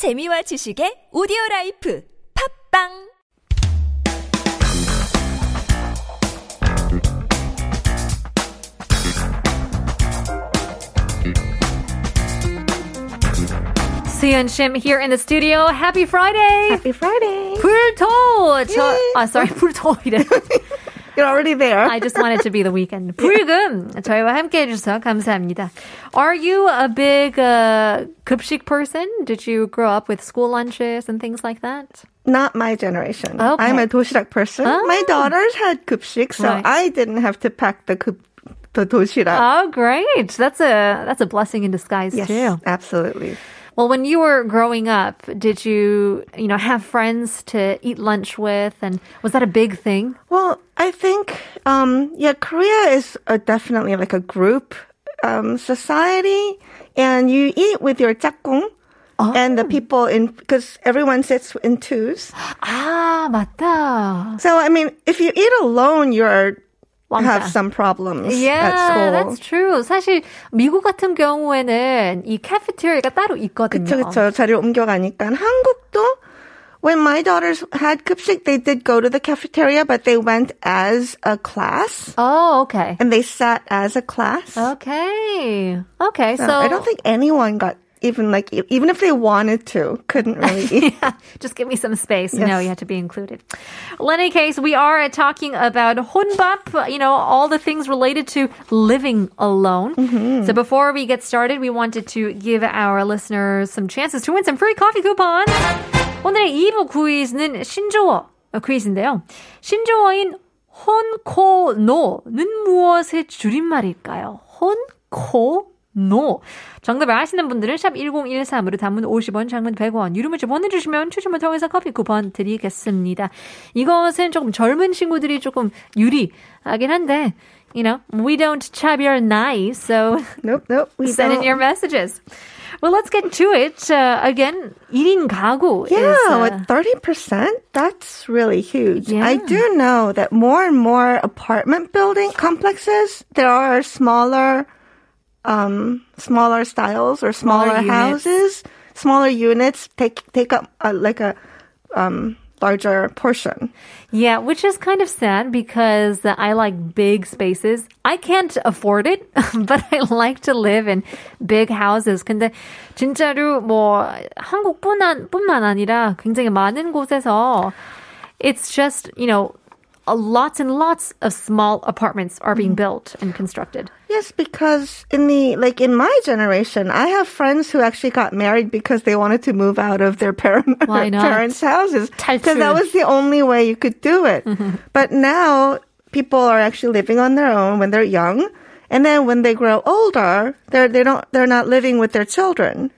재미와 지식의 오디오 라이프 팝빵 Suyeon Shim here in the studio. Happy Friday! Happy Friday. 불토! 저, 아, sorry, 불토이래. You're already there. I just want it to be the weekend. 불금! 저희와 함께 해주셔서 감사합니다. Are you a big uh, 급식 person? Did you grow up with school lunches and things like that? Not my generation. Okay. I'm a 도시락 person. Oh. My daughters had 급식, so Right. I didn't have to pack the 급, the 도시락. Oh, great! That's a that's a blessing in disguise yes, too. absolutely. Well, when you were growing up, did you you know have friends to eat lunch with, and was that a big thing? Well, I think, um, yeah, Korea is a, definitely like a group um, society, and you eat with your 짝꿍. And the people in, because everyone sits in twos. 아, 맞다. So, I mean, if you eat alone, you're, have 왕따. some problems Yeah, at school. that's true. 사실 미국 같은 경우에는 이 카페테리아가 따로 있거든요. 그쵸, 그쵸. 자리를 옮겨가니까. 한국도, when my daughters had 급식, they did go to the cafeteria, but they went as a class. Oh, okay. And they sat as a class. Okay. Okay, so, So I don't think anyone got even like, e- even if they wanted to, couldn't really eat. Just give me some space. Yes. No, you have to be included. Well, in any case, we are talking about 혼밥, you know, all the things related to living alone. Mm-hmm. So before we get started, we wanted to give our listeners some chances to win some free coffee coupons. 오늘의 2부 퀴즈는 신조어 퀴즈인데요. 신조어인 혼코노는 무엇의 줄임말일까요? 혼코 노. 정답을 아시는 분들은 샵 1013으로 단문 50원, 장문 100원, 유료 문자 보내주시면 추첨을 통해서 커피 쿠폰 드리겠습니다. 이것은 조금 젊은 친구들이 조금 유리하긴 한데, you know, we don't 차별 나이, so nope, nope. We send in don't. your messages. Well, let's get to it. Uh, again, 1인 가구 Yeah, is... uh, with 30%, that's really huge. Yeah. I do know that more and more apartment building complexes, there are smaller, um, smaller styles or smaller, Smaller units. houses, smaller units take, take up uh, like a, um, larger portion. Yeah, which is kind of sad because I like big spaces. I can't afford it, but I like to live in big houses. 근데 진짜로 뭐 한국뿐만 뿐만 아니라 굉장히 많은 곳에서 it's just, you know, a lots and lots of small apartments are being built and constructed. Yes, because in the like in my generation, I have friends who actually got married because they wanted to move out of their parent, Why not? parents' houses because 탈출. that was the only way you could do it. but now people are actually living on their own when they're young, and then when they grow older, they're they don't they're not living with their children.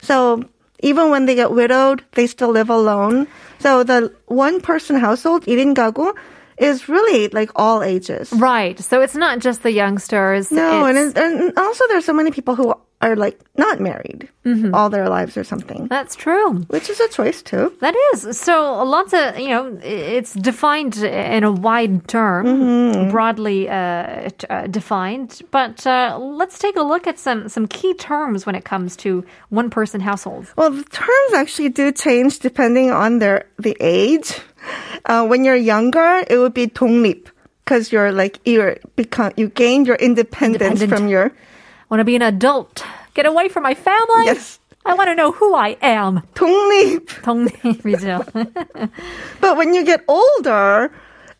So even when they get widowed, they still live alone. So the one person household, 1인 가구, is really like all ages. Right. So it's not just the youngsters. No, and, and also there's so many people who are like not married all their lives or something, that's true. which is a choice too. That is. So lots of, you know, it's defined in a wide term, Mm-hmm. broadly uh, uh, defined. But uh, let's take a look at some, some key terms when it comes to one person households. Well, the terms actually do change depending on their the age Uh, when you're younger, it would be 독립 because you're like you're become you gained your independence Independent. from your want to be an adult. Get away from my family. Yes. I want to know who I am. 독립. 독립이죠. But when you get older,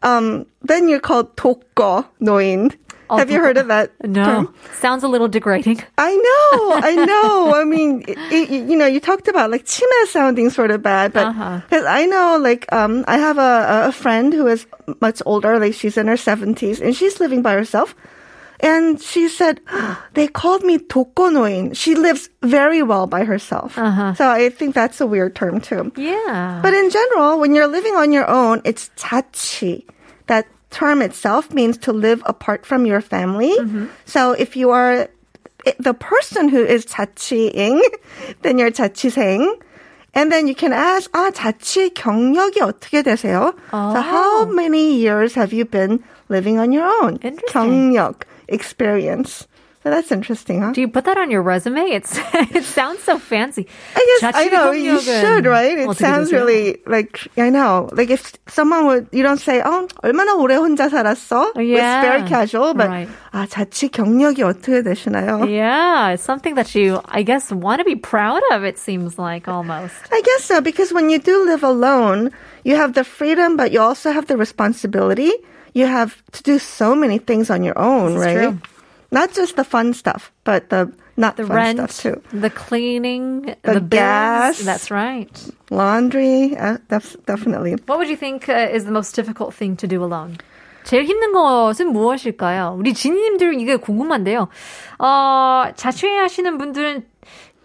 um, then you're called 독거 노인. Oh, Have you heard of that no. term? Sounds a little degrading. I know, I know. I mean, it, it- you know, you talked about like 치매 sounding sort of bad, but Uh-huh. 'cause I know, like, um, I have a, a friend who is much older, like she's in her seventies, and she's living by herself. And she said, they called me 독거노인. She lives very well by herself. Uh-huh. So I think that's a weird term too. Yeah. But in general, when you're living on your own, it's 자취. That term itself means to live apart from your family. So if you are i- the person who is 자취ing, then you're 자취생. And then you can ask, 아, 자취 경력이 어떻게 되세요? So how many years have you been living on your own? Interesting. 경력, experience. that's interesting, huh? Do you put that on your resume? It's it sounds so fancy. I guess I 자취 know you 경력은 should, right? It 어떻게 sounds 되세요? really like I know. Like if someone would, you don't say, "Oh, 얼마나 오래 혼자 살았어?" Yeah. It's very casual, but Right. 아 자취 경력이 어떻게 되시나요? Yeah, it's something that you, I guess, want to be proud of. It seems like almost. I guess so because when you do live alone, you have the freedom, but you also have the responsibility. You have to do so many things on your own, This is right? true. Not just the fun stuff, but the not The fun rent, stuff too. the cleaning, The the, bills. gas. That's right. Laundry, uh, that's definitely. What would you think uh, is the most difficult thing to do alone? 제일 힘든 것은 무엇일까요? 우리 지니님들 이게 궁금한데요. 어, 자취하시는 분들은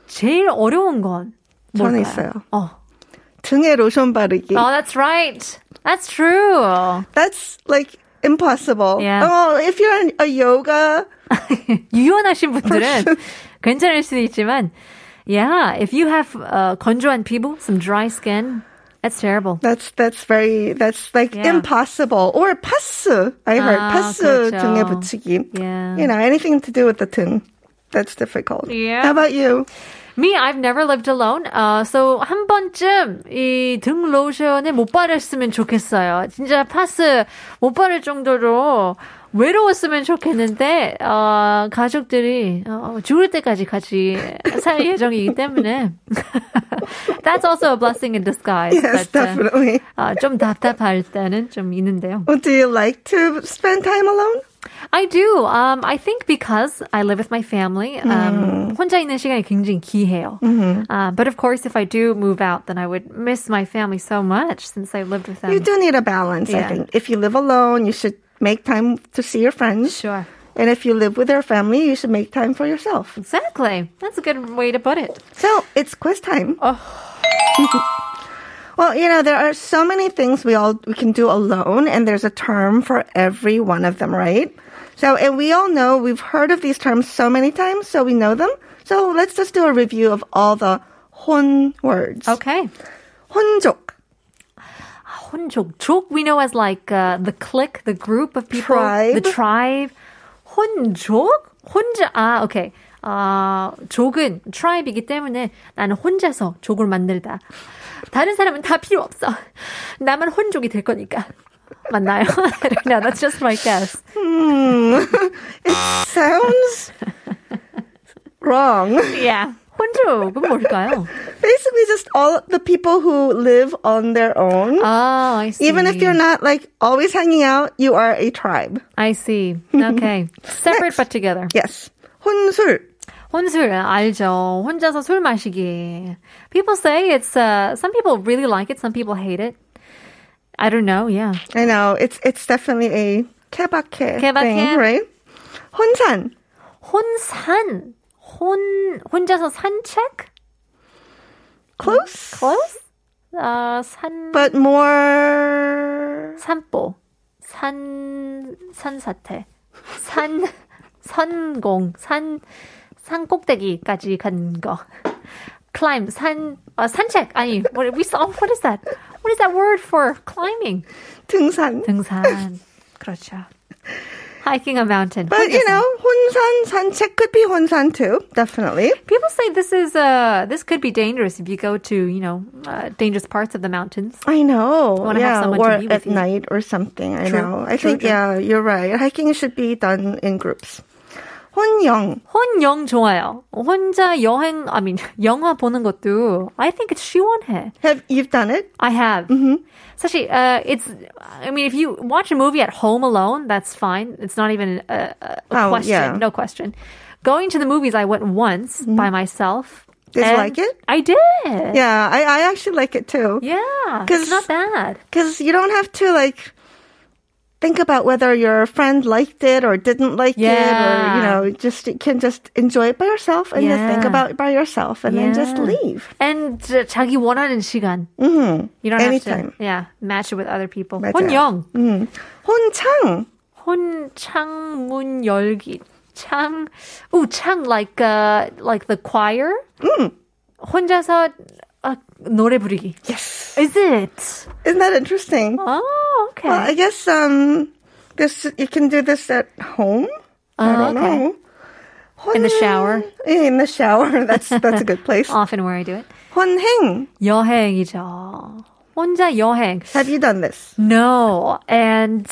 제일 어려운 건 저는 뭘까요? 있어요. 어. 등에 로션 바르기. Oh, that's right. That's true. That's like impossible. Yeah. Oh, if you're in a yoga, 유연하신 분들은 괜찮을 수도 있지만, yeah, if you have uh, 건조한 피부, some dry skin, that's terrible. that's that's very that's like Yeah. impossible. Or 파스, I heard 아, 파스 그렇죠. 등에 붙이기. Yeah. You know, anything to do with the 등. That's difficult. Yeah. How about you? Me, I've never lived alone. Uh, so 한 번쯤 이 등 로션을 못 바르셨으면 좋겠어요. 진짜 파스 못 바를 정도로 외로웠으면 좋겠는데 어, 가족들이 어, 죽을 때까지 같이 살 예정이기 때문에 that's also a blessing in disguise. Yes, but, uh, definitely. 아, 좀 답답할 때는 좀 있는데요. Do you like to spend time alone? I do. Um, I think because I live with my family, um, 혼자 있는 시간이 굉장히 귀해요. Uh, but of course, if I do move out, then I would miss my family so much since I lived with them. You do need a balance, I Yeah. think. If you live alone, you should make time to see your friends. Sure. And if you live with your family, you should make time for yourself. Exactly. That's a good way to put it. So it's quiz time. Oh. well, you know, there are so many things we all we can do alone, and there's a term for every one of them, right? So, and we all know we've heard of these terms so many times, so we know them. So let's just do a review of all the 혼 words. Okay. 혼족, 혼족. 족 we know as like uh, the clique, the group of people. Tribe. The tribe. 혼족? 혼자. 아, okay. 아, 족은 tribe이기 때문에 나는 혼자서 족을 만들다. 다른 사람은 다 필요 없어. 나만 혼족이 될 거니까. 맞나요? I don't know. That's just my guess. sounds wrong. Yeah. 혼족은 뭘까요? Basically, just all the people who live on their own. Ah, I see. Even if you're not like always hanging out, you are a tribe. I see. Okay. Separate but together. Yes. 혼술. 혼술 알죠. 혼자서 술 마시기. People say it's uh some people really like it, some people hate it. I don't know, yeah. I know it's it's definitely a 케바케 케바케. thing, right? 혼산. 혼산. 혼 혼자서 산책? Close, Close? 아, 산 but more. 산보. 산 산사태. 산 선공. 산 산꼭대기까지 간 거. climb 산 어, 산책 아니 what we saw what is that? What is that word for climbing? 등산. 등산. 그렇죠. Hiking a mountain. But you 혼자서. know, 혼산 산책 could be 혼산 too, definitely. People say this is uh this could be dangerous if you go to you know uh, dangerous parts of the mountains. I know. Wanna have yeah, someone or to be with at you. night or something. I True, know. I true, think true. yeah, you're right. Hiking should be done in groups. 혼영. 혼영 좋아요. 혼자 여행 I mean 영화 보는 것도 I think it's 시원해. Have you've done it? I have. 사실 uh, it's I mean if you watch a movie at home alone that's fine. It's not even a, a, a Oh, question. yeah. No question. Going to the movies I went once by myself. Did you and like it? I did. Yeah, I, I actually like it too. Yeah. 'Cause- It's not bad. Because you don't have to like think about whether your friend liked it or didn't like it, or Yeah. you know, just you can just enjoy it by yourself and just think Yeah. about it by yourself and then just Yeah. leave. And uh, 자기 원하는 시간. Mm-hmm. You don't Anytime. have to yeah, match it with other people. 맞아요. 혼영. Mm. 혼창. 혼창문 열기. 창. Ooh, 창 like uh like the choir. 혼자서 아, 노래 부르기. Yes. Is it? Isn't that interesting? Oh, okay. Well, I guess um, this you can do this at home. I Oh, don't okay. know. In the shower. In the shower. That's that's a good place. Often where I do it. 혼행. 여행이죠. 혼자 여행. Have you done this? No, and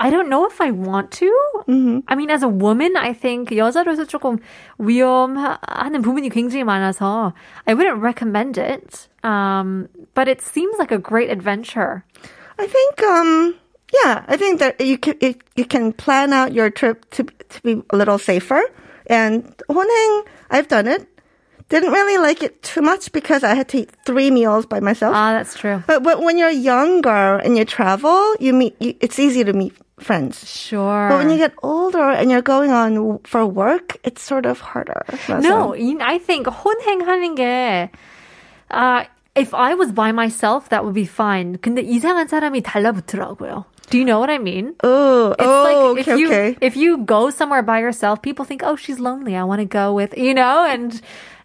I don't know if I want to. Mm-hmm. I mean, as a woman, I think 여자로서 조금 위험하는 부분이 굉장히 많아서 I wouldn't recommend it. Um, but it seems like a great adventure. I think um yeah, I think that you can you, you can plan out your trip to to be a little safer. And 혼행, I've done it. Didn't really like it too much because I had to eat three meals by myself. Ah, that's true. but but when you're younger and you travel, you meet. You, it's easy to meet friends. Sure. But when you get older and you're going on w- for work, it's sort of harder. No, 이- I think 혼행하는 게 uh, if I was by myself, that would be fine. 근데 이상한 사람이 달라붙더라고요. Do you know what I mean? Oh, It's oh, like okay, if you okay. if you go somewhere by yourself, people think, "Oh, she's lonely. I want to go with you know." And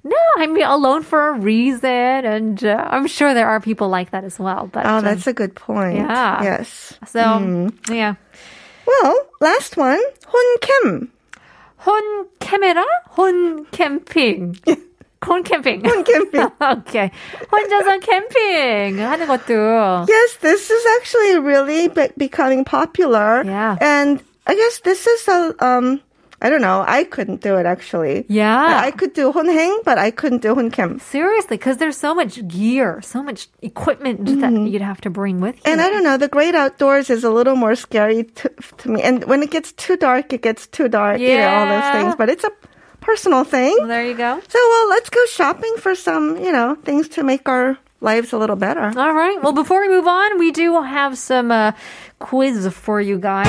no, I'm alone for a reason, and uh, I'm sure there are people like that as well. But Oh, um, that's a good point. yeah. Yes. so Mm. yeah. Well, last one, 혼캠. 혼 카메라, 혼 캠핑, 혼 캠핑. 혼 캠핑. 오케이. 혼자서 캠핑 하는 것도 Yes, this is actually really be- becoming popular. Yeah. And I guess this is a, um, I don't know, I couldn't do it actually. Yeah. I, I could do 혼행, but I couldn't do 혼캠. Seriously, because there's so much gear, so much equipment that you'd have to bring with you. Mm-hmm. And I don't know, the great outdoors is a little more scary to, to me. And when it gets too dark, it gets too dark, you know, all those Yeah. things. But it's a personal thing. Well, there you go. So, well, let's go shopping for some, you know, things to make our lives a little better. All right. Well, before we move on, we do have some uh, quiz for you guys.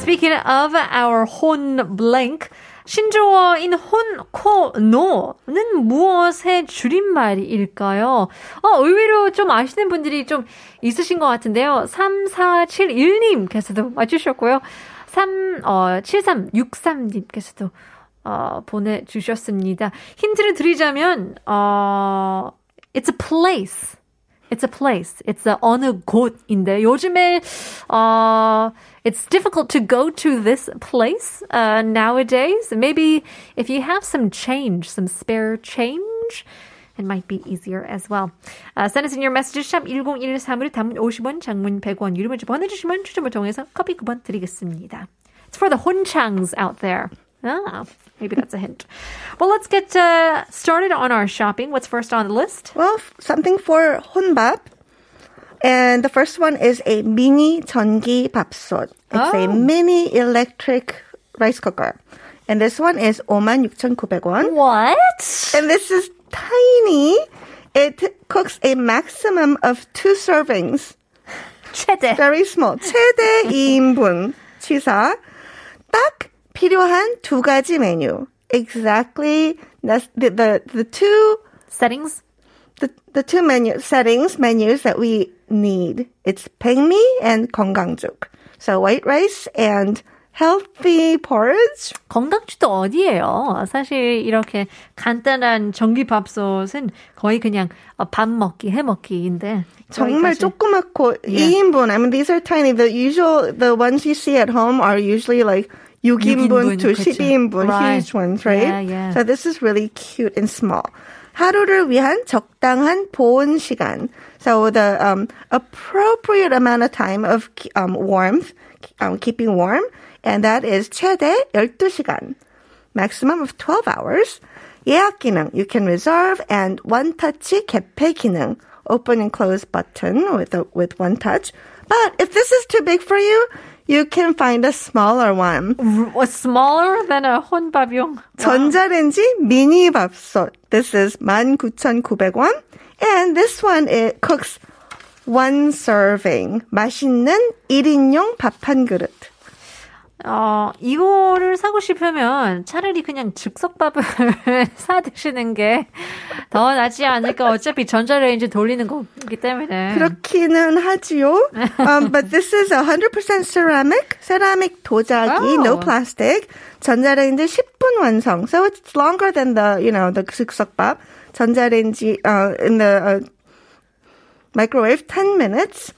Speaking of our 혼 blank, 신조어인 혼, 코, 노는 무엇의 줄임말일까요? 어, 의외로 좀 아시는 분들이 좀 있으신 것 같은데요. 3471님께서도 맞추셨고요. 3, 어, 7363님께서도 어, 보내주셨습니다. 힌트를 드리자면, 어, it's a place. It's a place. It's a 어느 곳인데 요즘에 uh, it's difficult to go to this place uh, nowadays. Maybe if you have some change, some spare change, it might be easier as well. Uh, send us in your messages 샵 1013으로 단문 50원, 장문 100원, 유료 문자 보내주시면 추첨을 통해서 커피 쿠폰 드리겠습니다. It's for the 혼창s out there. Ah, maybe that's a hint. Well, let's get uh, started on our shopping. What's first on the list? Well, f- something for 혼밥. And the first one is a mini 전기 밥솥. It's a Oh. mini electric rice cooker. And this one is 56,900원. What? And this is tiny. It cooks a maximum of two servings. 최대. Very small. 최대 2인분 치사. 딱 필요한 두 가지 메뉴. Exactly that's the, the, the two Settings? the, the two menu settings menus that we need. It's 백미 and 건강죽. So white rice and healthy porridge. 건강주도 어디예요? 사실 이렇게 간단한 전기밥솥은 거의 그냥 어, 밥 먹기, 해 먹기인데. 정말 저희까지- 조그맣고 Yeah. 2인분. I mean, these are tiny. The usual, the ones you see at home are usually like 6인분 육인분, to 그쵸. 12인분, Right. huge ones, right? Yeah, yeah. So this is really cute and small. 하루를 위한 적당한 보온 시간. So the um, appropriate amount of time of um, warmth, um, keeping warm, and that is 최대 12시간. Maximum of 12 hours. 예약 기능, you can reserve, and one-touch 개폐 기능, open and close button with a, with one touch. But if this is too big for you, you can find a smaller one. Was smaller than a 혼밥용. 전자레인지 미니 밥솥. This is 19,900원. And this one, it cooks one serving. 맛있는 1인용 밥 한 그릇. 어, 이거를 사고 싶으면 차라리 그냥 즉석밥을 사 드시는 게 더 낫지 않을까. 어차피 전자레인지 돌리는 거기 때문에. 그렇기는 하지요. Um, but this is 100% ceramic. ceramic 도자기, Oh. no plastic. 전자레인지 10분 완성. So it's longer than the, you know, the 즉석밥. 전자레인지, uh, in the uh, microwave, 10 minutes.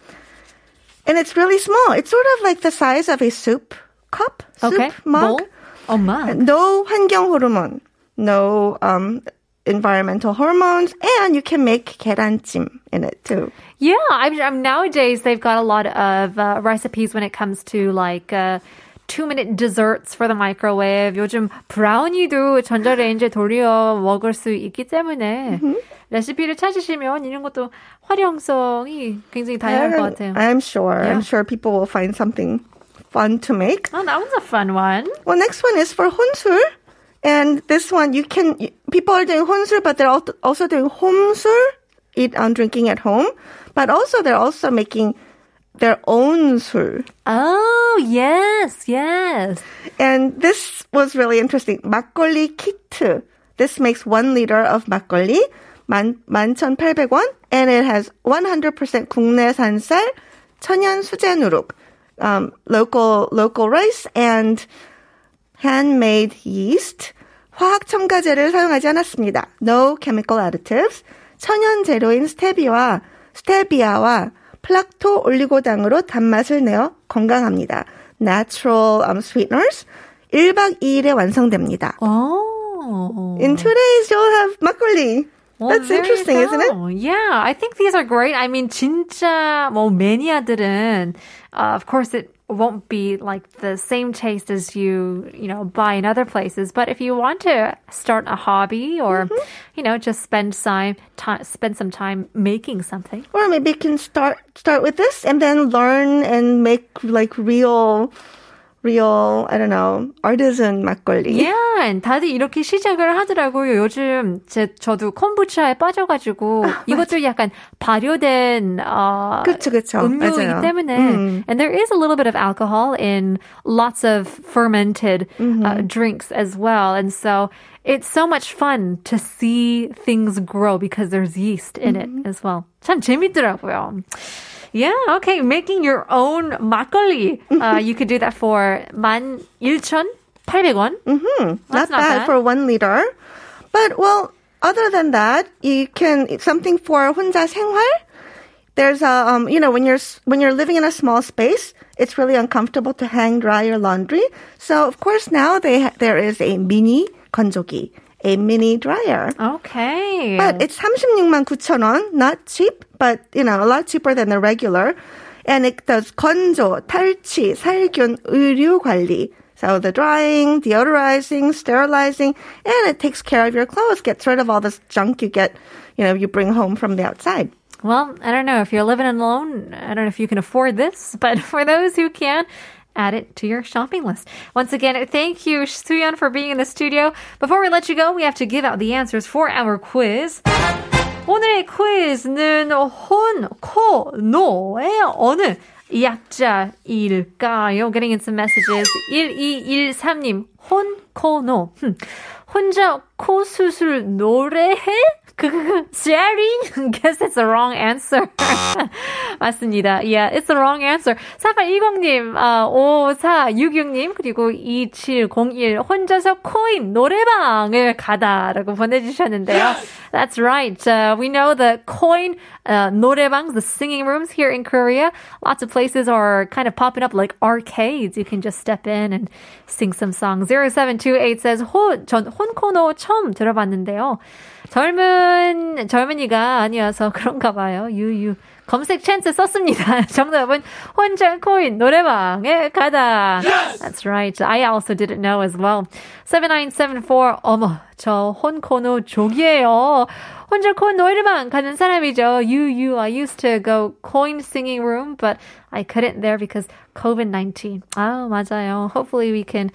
And it's really small. It's sort of like the size of a soup cup, soup Okay, mug. bowl. Oh my. No 환경 호르몬, no um, environmental hormones, and you can make 계란찜 in it too. Yeah, I'm, I'm nowadays they've got a lot of uh, recipes when it comes to like uh, two minute desserts for the microwave. 요즘 브라우니도 전자레인지에 돌려 먹을 수 있기 때문에 레시피를 찾으시면 이런 것도 활용성이 굉장히 다양할 것 같아요. I'm sure. Yeah. I'm sure people will find something fun to make. Oh, that was a fun one. Well, next one is for 혼술. And this one, you can, people are doing 혼술, but they're al- also doing hom술, eat on drinking at home. But also, they're also making their own 술. Oh, yes, yes. And this was really interesting. 막걸리 키트. This makes one liter of 막걸리, 만, 11,800원. And it has 100% 국내산 쌀, 천연 수제 누룩, um, local, local rice, and handmade yeast. 화학 첨가제를 사용하지 않았습니다. No chemical additives. 천연 재료인 스테비와 스테비아와 플락토 올리고당으로 단맛을 내어 건강합니다. Natural um, sweeteners. 1박 2일에 완성됩니다. Oh. In two days, you'll have 막걸리. Well, That's there you interesting, isn't it? go. Yeah, I think these are great. I mean, 진짜 뭐 매니아들은, uh, of course, it won't be like the same taste as you, you know, buy in other places. But if you want to start a hobby or, Mm-hmm. you know, just spend time, time, spend some time making something. Or maybe you can start start with this and then learn and make like real, real, I don't know, artisan 막걸리. Yeah, and 다들 이렇게 시작을 하더라고요. 요즘 제 저도 콤부차에 빠져가지고 이것도 약간 발효된 어, 그쵸, 그쵸. 음료이기 맞아요. 때문에 음. and there is a little bit of alcohol in lots of fermented uh, drinks as well, and so it's so much fun to see things grow because there's yeast in it as well. 참 재밌더라고요. Yeah, okay. Making your own 막걸리. Uh, you could do that for 11,800원. Not That's not bad, bad. for one liter. But well, other than that, you can something for 혼자 생활. There's a um, you know, when you're s- when you're living in a small space, it's really uncomfortable to hang dry your laundry. So of course now they ha- there is a mini 건조기, a mini dryer. Okay. But it's 36만 9천 원, not cheap, but you know, a lot cheaper than the regular. And it does 건조, 탈취, 살균, 의류 관리. So the drying, deodorizing, sterilizing, and it takes care of your clothes, gets rid of all this junk you get, you know, you bring home from the outside. well, I don't know if you're living alone. I don't know if you can afford this, but for those who can, add it to your shopping list. Once again, thank you, Suyeon, for being in the studio. Before we let you go, we have to give out the answers for our quiz. 오늘의 퀴즈는 혼, 코, 노의 어느 약자일까요? Getting in some messages. 1213님, 혼, 코, 노. 흠. 혼자 코 수술 노래해? 그그 sharing? Guess it's the wrong answer. 맞습니다. Yeah, it's the wrong answer. 4820님, 아, 5466님, 그리고 2701 혼자서 코인 노래방을 가다라고 보내주셨는데요. That's right. Uh, we know the coin uh, 노래방s, the singing rooms here in Korea. Lots of places are kind of popping up like arcades. You can just step in and sing some songs. 0728 says, 호, 전 혼코노 처음 들어봤는데요. 젊은, 젊은이가 아니어서 그런가 봐요. 유유. 검색 찬스 썼습니다. 정답은 혼자 코인 노래방에 가다. That's right. I also didn't know as well. 7974. 어머, 저 혼코노 족이에요. 혼자 코인 노래방 가는 사람이죠. 유유. I used to go coin singing room, but I couldn't there because COVID-19. 아, 맞아요. Hopefully we can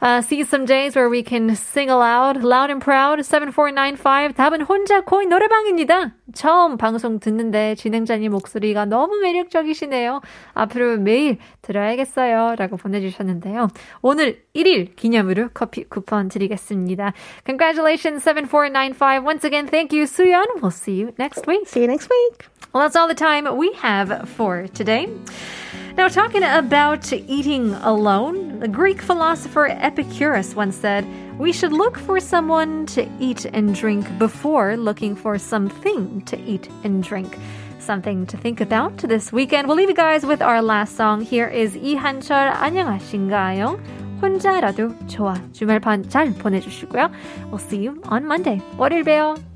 uh, see some days where we can sing aloud, loud and proud. 7495. 답은 혼자 코인 노래방입니다. 처음 방송 듣는데 진행자님 목소리가 너무 매력적이시네요. 앞으로 매일 들어야겠어요. 라고 보내주셨는데요. 오늘 1일 기념으로 커피 쿠폰 드리겠습니다. Congratulations, 7495. Once again, thank you, Suyeon. We'll see you next week. See you next week. Well, that's all the time we have for today. Now, talking about eating alone, the Greek philosopher Epicurus once said, We should look for someone to eat and drink before looking for something to eat and drink. Something to think about this weekend. We'll leave you guys with our last song. Here is 이한철 안녕하신가요? 혼자라도 좋아. 주말판 잘 보내주시고요. We'll see you on Monday. 월요일 봬요.